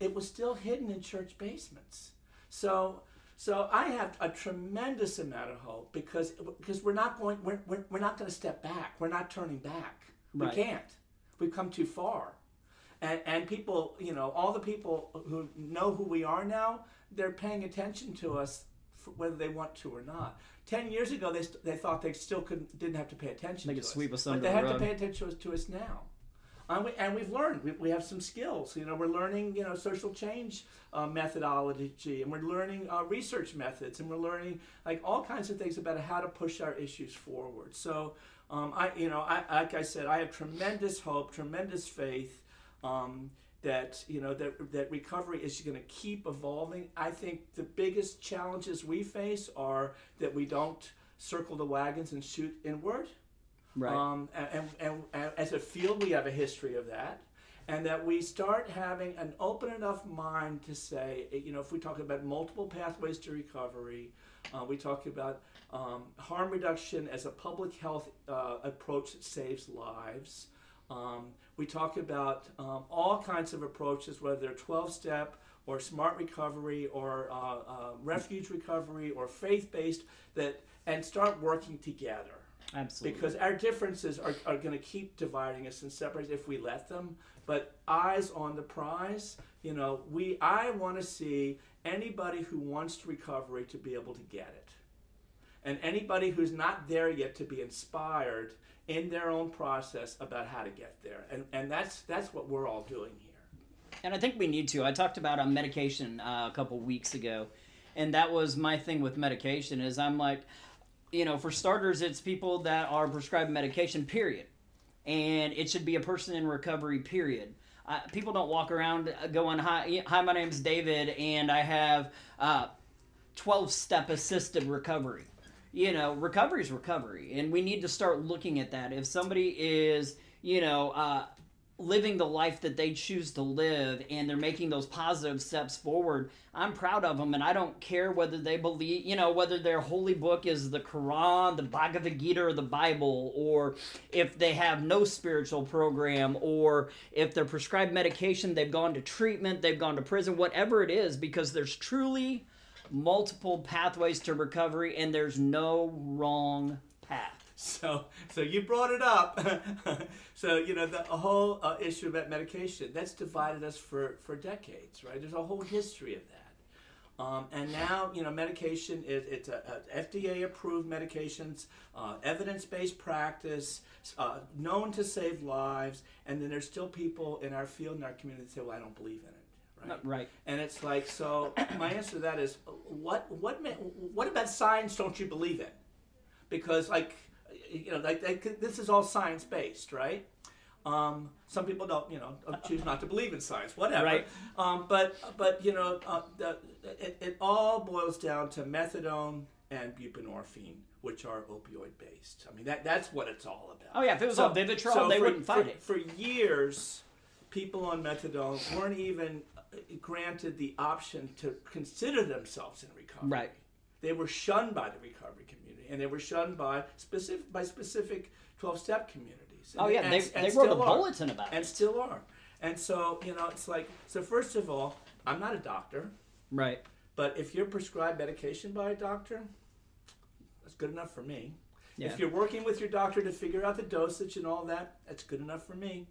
[SPEAKER 2] It was still hidden in church basements. So, so I have a tremendous amount of hope because because we're not going we're, we're, we're not going to step back. We're not turning back.
[SPEAKER 1] Right.
[SPEAKER 2] We can't. We've come too far. and, and people, you know, all the people who know who we are now, they're paying attention to us whether they want to or not. Ten years ago, they, st- they thought they still couldn't didn't have to pay attention.
[SPEAKER 1] They
[SPEAKER 2] to
[SPEAKER 1] could
[SPEAKER 2] us,
[SPEAKER 1] sweep us
[SPEAKER 2] but
[SPEAKER 1] under
[SPEAKER 2] they
[SPEAKER 1] the
[SPEAKER 2] have
[SPEAKER 1] rug.
[SPEAKER 2] to pay attention to us, to us now. And, we, and we've learned. We, we have some skills. You know, we're learning. You know, social change uh, methodology, and we're learning uh, research methods, and we're learning like all kinds of things about how to push our issues forward. So, um, I, you know, I, like I said, I have tremendous hope, tremendous faith. Um, that you know that that recovery is going to keep evolving. I think the biggest challenges we face are that we don't circle the wagons and shoot inward.
[SPEAKER 1] Right.
[SPEAKER 2] Um, and, and, and, as a field, we have a history of that. And that we start having an open enough mind to say, you know, if we talk about multiple pathways to recovery, uh, we talk about um, harm reduction as a public health uh, approach that saves lives. Um, we talk about um, all kinds of approaches, whether they're 12 step or smart recovery or uh, uh, refuge recovery or faith based, that and start working together.
[SPEAKER 1] Absolutely.
[SPEAKER 2] Because our differences are, are going to keep dividing us and separating if we let them. But eyes on the prize, you know, we I want to see anybody who wants to recovery to be able to get it. And anybody who's not there yet to be inspired in their own process about how to get there. And, and that's, that's what we're all doing here.
[SPEAKER 1] And I think we need to. I talked about a medication uh, a couple weeks ago, and that was my thing with medication. Is I'm like, you know, for starters, it's people that are prescribed medication. Period, and it should be a person in recovery. Period. Uh, people don't walk around going, "Hi, hi, my name's David, and I have uh, twelve-step assisted recovery." You know, recovery is recovery, and we need to start looking at that. If somebody is, you know, uh, living the life that they choose to live and they're making those positive steps forward i'm proud of them and i don't care whether they believe you know whether their holy book is the quran the bhagavad gita or the bible or if they have no spiritual program or if they're prescribed medication they've gone to treatment they've gone to prison whatever it is because there's truly multiple pathways to recovery and there's no wrong path
[SPEAKER 2] So, so you brought it up. so, you know, the whole uh, issue about medication that's divided us for, for decades, right? There's a whole history of that. Um, and now, you know, medication is it's a, a FDA approved medications, uh, evidence based practice, uh, known to save lives. And then there's still people in our field in our community that say, well, I don't believe in it. Right.
[SPEAKER 1] right
[SPEAKER 2] And it's like, so my answer to that is, what, what, what about science don't you believe in? Because, like, you know, like, like this is all science based, right? Um, some people don't, you know, choose not to believe in science, whatever.
[SPEAKER 1] Right.
[SPEAKER 2] Um, but, but you know, uh, the, it, it all boils down to methadone and buprenorphine, which are opioid based. I mean, that that's what it's all about.
[SPEAKER 1] Oh, yeah, if it was all Vivitrol, they
[SPEAKER 2] for,
[SPEAKER 1] wouldn't fight
[SPEAKER 2] for,
[SPEAKER 1] it.
[SPEAKER 2] For years, people on methadone weren't even granted the option to consider themselves in recovery.
[SPEAKER 1] Right.
[SPEAKER 2] They were shunned by the recovery community, and they were shunned by specific by specific twelve-step communities.
[SPEAKER 1] Oh yeah,
[SPEAKER 2] and-
[SPEAKER 1] they,
[SPEAKER 2] and
[SPEAKER 1] they wrote a
[SPEAKER 2] are.
[SPEAKER 1] bulletin about
[SPEAKER 2] and
[SPEAKER 1] it.
[SPEAKER 2] And still are. And so you know, it's like so. First of all, I'm not a doctor,
[SPEAKER 1] Right.
[SPEAKER 2] but if you're prescribed medication by a doctor, that's good enough for me.
[SPEAKER 1] Yeah.
[SPEAKER 2] If you're working with your doctor to figure out the dosage and all that, that's good enough for me.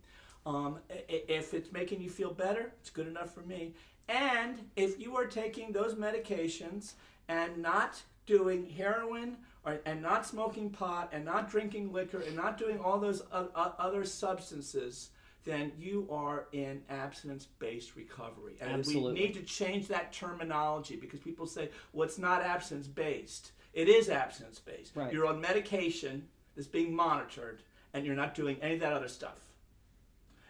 [SPEAKER 2] Um, if it's making you feel better, it's good enough for me. And if you are taking those medications and not doing heroin or, and not smoking pot and not drinking liquor and not doing all those other substances, then you are in abstinence based recovery. And
[SPEAKER 1] Absolutely.
[SPEAKER 2] we need to change that terminology because people say, well, it's not abstinence based. It is abstinence based.
[SPEAKER 1] Right.
[SPEAKER 2] You're on medication that's being monitored and you're not doing any of that other stuff.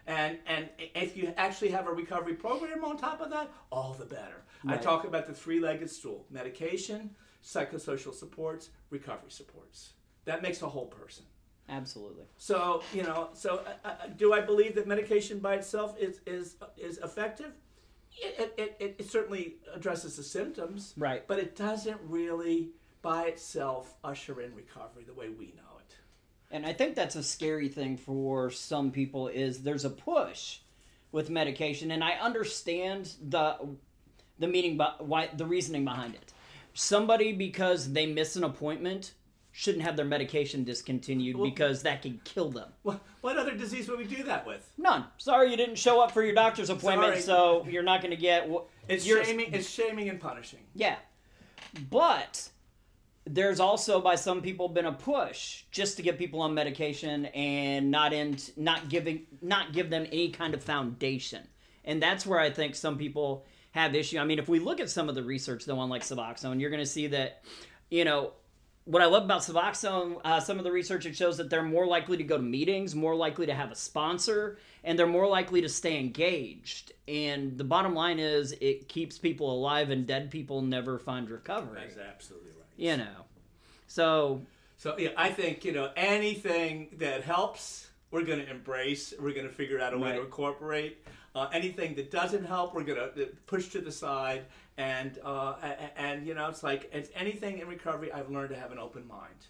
[SPEAKER 2] And and if you actually have a recovery program on top of that, all the better. I talk about the three-legged stool: medication, psychosocial supports, recovery supports. That makes a whole person.
[SPEAKER 1] Absolutely.
[SPEAKER 2] So you know, so uh, uh, do I believe that medication by itself is is is effective? It, it, it, it certainly addresses the symptoms,
[SPEAKER 1] Right.
[SPEAKER 2] but it doesn't really by itself usher in recovery the way we know.
[SPEAKER 1] And I think that's a scary thing for some people is there's a push with medication and I understand the the meaning but why the reasoning behind it. Somebody because they miss an appointment shouldn't have their medication discontinued
[SPEAKER 2] Well-
[SPEAKER 1] because that can kill them.
[SPEAKER 2] What, what other disease would we do that with?
[SPEAKER 1] None. Sorry, you didn't show up for your doctor's appointment,
[SPEAKER 2] Sorry.
[SPEAKER 1] so you're not going to get. wh-
[SPEAKER 2] It's shaming. It's shaming and punishing.
[SPEAKER 1] Yeah. But there's also by some people been a push just to get people on medication and not in not giving not give them any kind of foundation. And that's where I think some people have issue. I mean, if we look at some of the research though on like Suboxone, you're going to see that you know what I love about Suboxone, uh, some of the research it shows that they're more likely to go to meetings, more likely to have a sponsor, and they're more likely to stay engaged. And the bottom line is, it keeps people alive, and dead people never find recovery.
[SPEAKER 2] That's absolutely right.
[SPEAKER 1] You know, so
[SPEAKER 2] So yeah, I think you know anything that helps, we're going to embrace. We're going to figure out a way to incorporate. Uh, anything that doesn't help, we're going to push to the side. And uh, and you know, it's like it's anything in recovery. I've learned to have an open mind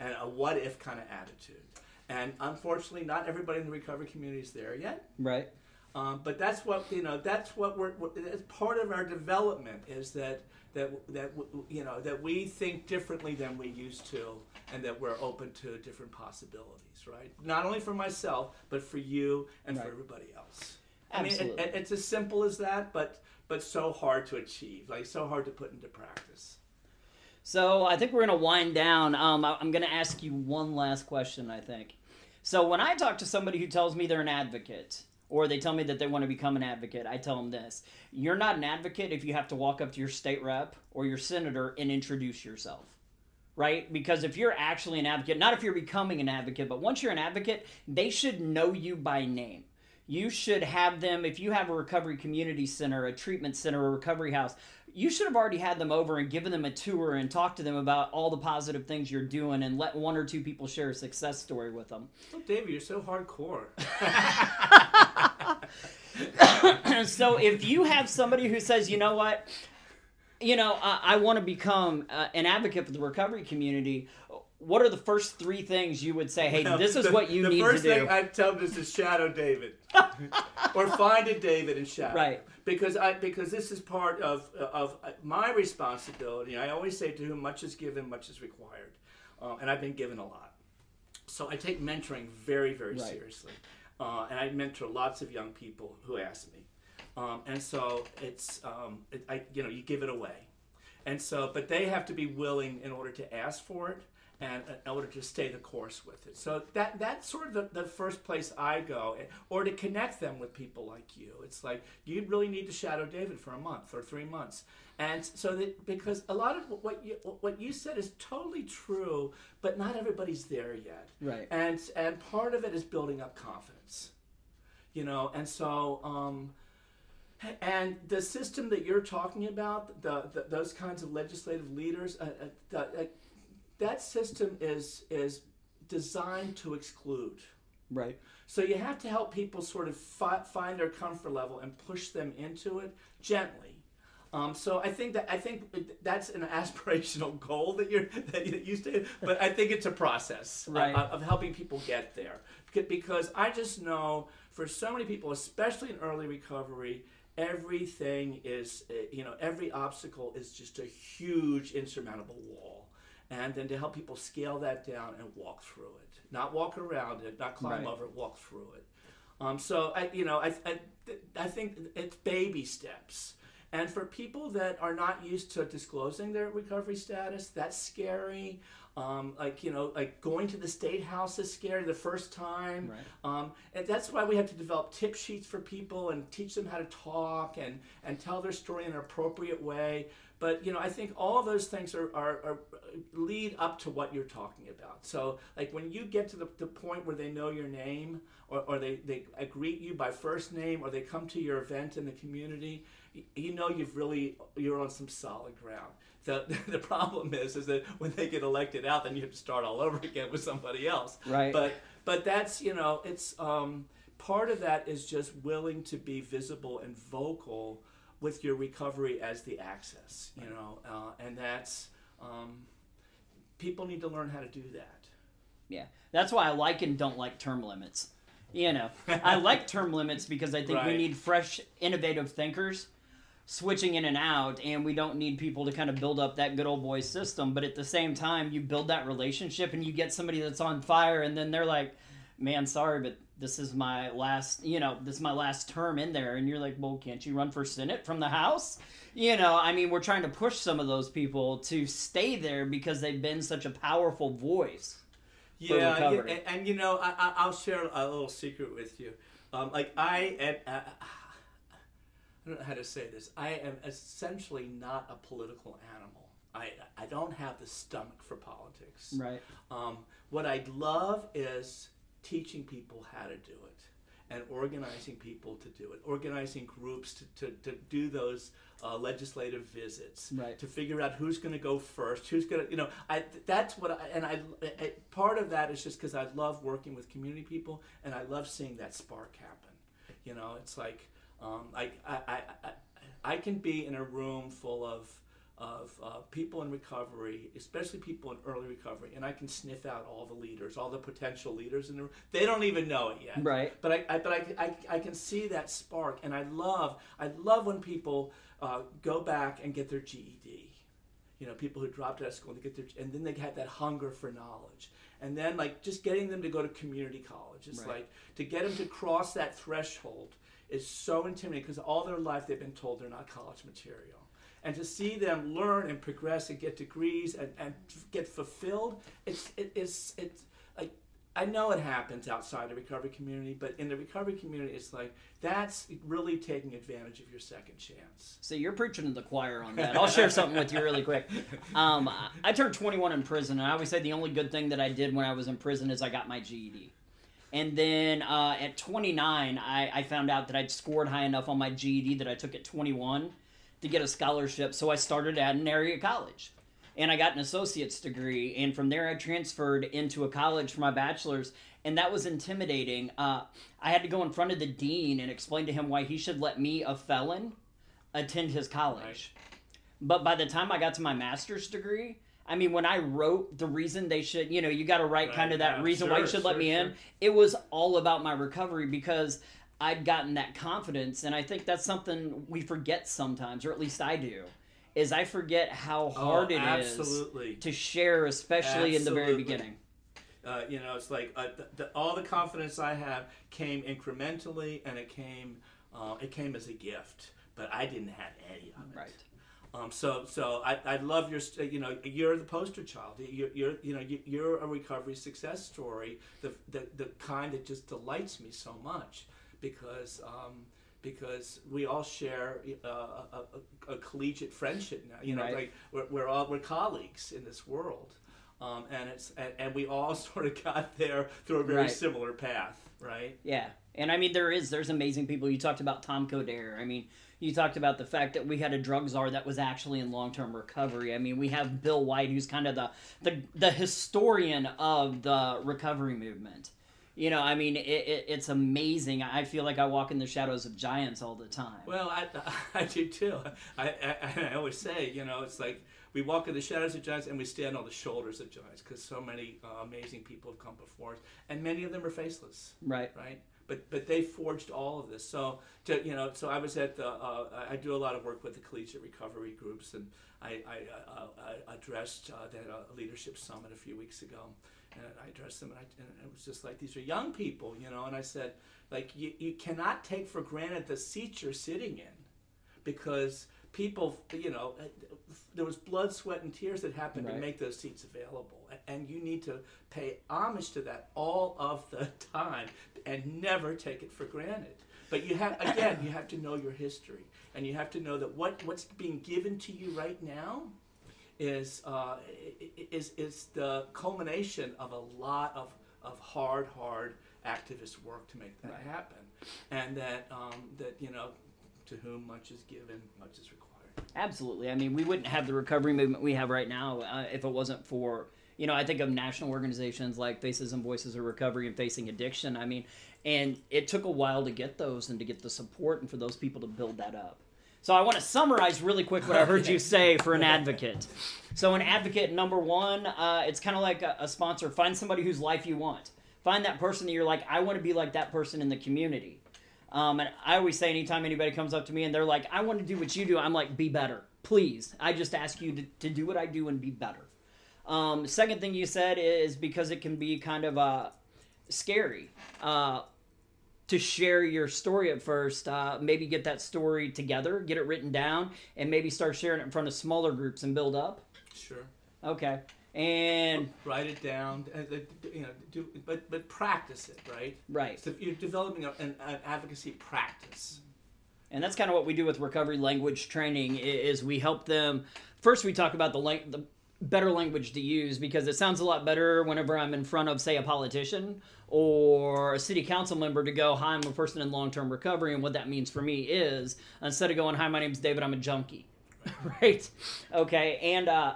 [SPEAKER 2] and a what if kind of attitude. And unfortunately, not everybody in the recovery community is there yet.
[SPEAKER 1] right,
[SPEAKER 2] Um, but that's what you know. That's what we're. we're it's part of our development is that that that you know that we think differently than we used to, and that we're open to different possibilities. Right. Not only for myself, but for you and for everybody else. Absolutely. I mean, it, it- it's as simple as that, but but so hard to achieve. Like so hard to put into practice.
[SPEAKER 1] So I think we're going to wind down. Um, I- I'm going to ask you one last question. I think. So when I talk to somebody who tells me they're an advocate, or they tell me that they want to become an advocate, I tell them this: You're not an advocate if you have to walk up to your state rep or your senator and introduce yourself. Right? Because if you're actually an advocate, not if you're becoming an advocate, but once you're an advocate, they should know you by name. You should have them, if you have a recovery community center, a treatment center, a recovery house, you should have already had them over and given them a tour and talked to them about all the positive things you're doing and let one or two people share a success story with them.
[SPEAKER 2] Oh, David, you're so hardcore.
[SPEAKER 1] so if you have somebody who says, you know what, you know, I, I want to become uh, an advocate for the recovery community, what are the first three things you would say, hey, this is
[SPEAKER 2] The-
[SPEAKER 1] what you
[SPEAKER 2] the
[SPEAKER 1] need to
[SPEAKER 2] first
[SPEAKER 1] do?
[SPEAKER 2] thing I tell them is to shadow David, or find a David and shadow.
[SPEAKER 1] Right.
[SPEAKER 2] Because I because this is part of of my responsibility. I always say to whom much is given, much is required, um, and I've been given a lot. So I take mentoring very very
[SPEAKER 1] Right.
[SPEAKER 2] seriously, uh, and I mentor lots of young people who ask me, um, and so it's um, it, I you know you give it away. And so, but they have to be willing in order to ask for it and in order to stay the course with it. So that that's sort of the, the first place I go, eh, or to connect them with people like you. It's like you really need to shadow David for a month or three months, and so that because a lot of what you what you said is totally true, but not everybody's there yet.
[SPEAKER 1] Right.
[SPEAKER 2] And and part of it is building up confidence, you know, and so. Um, and the system that you're talking about, the, the those kinds of legislative leaders, uh, uh, the, uh, that system is is designed to exclude.
[SPEAKER 1] Right.
[SPEAKER 2] So you have to help people sort of fi- find their comfort level and push them into it gently. Um, so I think that I think that's an aspirational goal that you're that you to, but I think it's a process of-
[SPEAKER 1] Right.
[SPEAKER 2] of, of helping people get there. Because I just know for so many people, especially in early recovery, everything is uh, you know every obstacle is just a huge insurmountable wall, and then to help people scale that down and walk through it, not walk around it, not climb
[SPEAKER 1] Right.
[SPEAKER 2] over it, walk through it. Um, so I, you know, I, I, I think it's baby steps. And for people that are not used to disclosing their recovery status, that's scary. Um, like you know, like going to the state house is scary the first time.
[SPEAKER 1] Right.
[SPEAKER 2] Um, and that's why we have to develop tip sheets for people and teach them how to talk and, and tell their story in an appropriate way. But you know, I think all of those things are, are, are lead up to what you're talking about. So like when you get to the, the point where they know your name or, or they, they greet you by first name or they come to your event in the community, you know you've really you're on some solid ground. The, the problem is is that when they get elected out, then you have to start all over again with somebody else.
[SPEAKER 1] Right.
[SPEAKER 2] But but that's you know it's um, part of that is just willing to be visible and vocal with your recovery as the access. You know, uh, and that's um, people need to learn how to do that.
[SPEAKER 1] Yeah, that's why I like and don't like term limits. You know, I like term limits because I think we need fresh, innovative thinkers. switching in and out and we don't need people to kind of build up that good old boy system but at the same time you build that relationship and you get somebody that's on fire and then they're like man sorry but this is my last you know this is my last term in there and you're like well can't you run for senate from the house you know i mean we're trying to push some of those people to stay there because they've been such a powerful voice
[SPEAKER 2] Yeah, and, and you know, I, I, I'll share a little secret with you. Um, like I am, uh, I don't know how to say this. I am essentially not a political animal. I, I don't have the stomach for politics.
[SPEAKER 1] right
[SPEAKER 2] Um, what I'd love is teaching people how to do it and organizing people to do it, organizing groups to, to, to do those uh, legislative visits,
[SPEAKER 1] Right.
[SPEAKER 2] to figure out who's going to go first, who's going to, you know, I, that's what I, and I, I part of that is just because I love working with community people and I love seeing that spark happen. You know, it's like, um, I, I, I, I, I can be in a room full of, of uh, people in recovery, especially people in early recovery, and I can sniff out all the leaders, all the potential leaders in the room. They don't even know it yet.
[SPEAKER 1] Right.
[SPEAKER 2] But I, I but I, I, I can see that spark, and I love I love when people uh, go back and get their GED. You know, people who dropped out of school to get their, and then they have that hunger for knowledge, and then like just getting them to go to community college. It's
[SPEAKER 1] Right.
[SPEAKER 2] like to get them to cross that threshold is so intimidating because all their life they've been told they're not college material. And to see them learn and progress and get degrees and, and get fulfilled, it's it, it's it's like I know it happens outside the recovery community, but in the recovery community, it's like that's really taking advantage of your second chance.
[SPEAKER 1] So you're preaching to the choir on that. I'll share something with you really quick. Um, I- I turned 21 in prison, and I always say the only good thing that I did when I was in prison is I got my GED. And then uh, at 29, I, I found out that I'd scored high enough on my GED that I took at 21 to get a scholarship. So I started at an area college. And I got an associate's degree. And from there, I transferred into a college for my bachelor's. And that was intimidating. Uh, I had to go in front of the dean and explain to him why he should let me, a felon, attend his college. But by the time I got to my master's degree, I mean, when I wrote the reason they should, you know, you got to write
[SPEAKER 2] Right,
[SPEAKER 1] kind of that
[SPEAKER 2] yeah,
[SPEAKER 1] reason why you
[SPEAKER 2] sure,
[SPEAKER 1] should let
[SPEAKER 2] sure,
[SPEAKER 1] me in. It was all about my recovery because I'd gotten that confidence. And I think that's something we forget sometimes, or at least I do, is I forget how hard it is
[SPEAKER 2] Oh, absolutely.
[SPEAKER 1] to share, especially in the very beginning.
[SPEAKER 2] Uh, you know, it's like uh, the, the, all the confidence I have came incrementally, and it came uh, it came as a gift. But I didn't have any of it.
[SPEAKER 1] Right.
[SPEAKER 2] Um, so, so I, I love your, you know, you're the poster child. You're, you're you know, you- you're a recovery success story. The, the, the kind that just delights me so much because, um, because we all share uh, a, a, a collegiate friendship now. You know,
[SPEAKER 1] Right.
[SPEAKER 2] like we're, we're all we're colleagues in this world, um, and it's and, and we all sort of got there through a very
[SPEAKER 1] Right.
[SPEAKER 2] similar path, right?
[SPEAKER 1] Yeah. And I mean, there is, there's amazing people. You talked about Tom Coderre. I mean, you talked about the fact that we had a drug czar that was actually in long-term recovery. I mean, we have Bill White, who's kind of the, the, the historian of the recovery movement. You know, I mean, it, it, it's amazing. I feel like I walk in the shadows of giants all the time.
[SPEAKER 2] Well, I, I do too. I, I, I always say, you know, it's like we walk in the shadows of giants and we stand on the shoulders of giants because so many uh, amazing people have come before us, and many of them are faceless,
[SPEAKER 1] right.
[SPEAKER 2] right? But but they forged all of this. So to you know, so I was at the uh, I do a lot of work with the collegiate recovery groups, and I I, uh, I addressed uh, that uh, leadership summit a few weeks ago, and I addressed them, and, I, and it was just like these are young people, you know, and I said like you, you cannot take for granted the seats you're sitting in because people, you know, uh, there was blood, sweat, and tears that happened to make those seats available, and you need to pay homage to that all of the time and never take it for granted. But you have again, you have to know your history, and you have to know that what what's being given to you right now is uh, is is the culmination of a lot of of hard, hard activist work to make that
[SPEAKER 1] Right.
[SPEAKER 2] happen, and that um, that you know, to whom much is given, much is required.
[SPEAKER 1] Absolutely. I mean, we wouldn't have the recovery movement we have right now uh, if it wasn't for, you know, I think of national organizations like Faces and Voices of Recovery and Facing Addiction. I mean, and it took a while to get those and to get the support and for those people to build that up. So I want to summarize really quick what I heard you say for an advocate. So an advocate, number one, uh, it's kind of like a, a sponsor. Find somebody whose life you want. Find that person that you're like, I want to be like that person in the community. Um, and I always say, anytime anybody comes up to me and they're like, I want to do what you do, I'm like, be better. Please. I just ask you to, to do what I do and be better. Um, second thing you said is because it can be kind of uh, scary uh, to share your story at first. Uh, maybe get that story together, get it written down, and maybe start sharing it in front of smaller groups and build up.
[SPEAKER 2] Sure.
[SPEAKER 1] Okay. And
[SPEAKER 2] Write it down. uh, uh, You know, do, but but practice it, right?
[SPEAKER 1] right.
[SPEAKER 2] So you're developing a, an, an advocacy practice.
[SPEAKER 1] and that's kind of what we do with recovery language training is we help them first we talk about the the better language to use because it sounds a lot better whenever i'm in front of say a politician or a city council member to go hi i'm a person in long-term recovery and what that means for me is instead of going hi my name's david i'm a junkie right? Okay and uh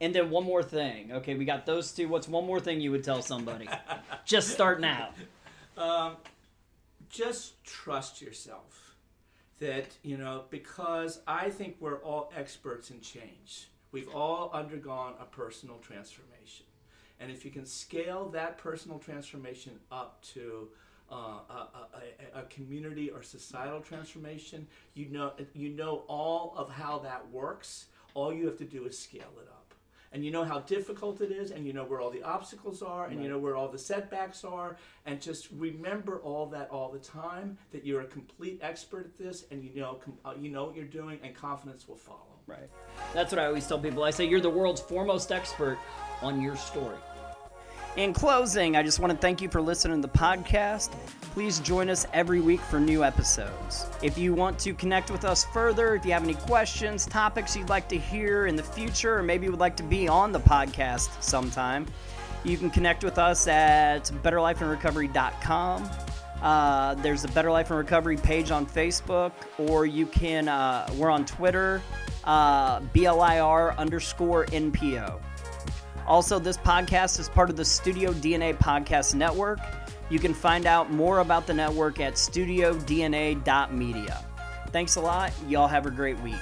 [SPEAKER 1] and then one more thing okay? We got those two. What's one more thing you would tell somebody? Just starting out.
[SPEAKER 2] Um, just trust yourself that you know because i think we're all experts in change we've all undergone a personal transformation. And if you can scale that personal transformation up to uh, a, a, a, community or societal transformation you know you know all of how that works. All you have to do is scale it up. And you know how difficult it is and you know where all the obstacles are and you know where all the setbacks are. And just remember all that all the time that you're a complete expert at this and you know uh, you know what you're doing and confidence will follow
[SPEAKER 1] Right. That's what I always tell people. I say you're the world's foremost expert on your story. In closing, I just want to thank you for listening to the podcast. Please join us every week for new episodes. If you want to connect with us further, if you have any questions, topics you'd like to hear in the future, or maybe you would like to be on the podcast sometime, you can connect with us at betterlifeinrecovery.com. Uh, there's a Better Life in Recovery page on Facebook, or you can, uh, we're on Twitter, uh, BLIR underscore NPO. Also, this podcast is part of the Studio DNA Podcast Network. You can find out more about the network at studiodna.media. Thanks a lot. Y'all have a great week.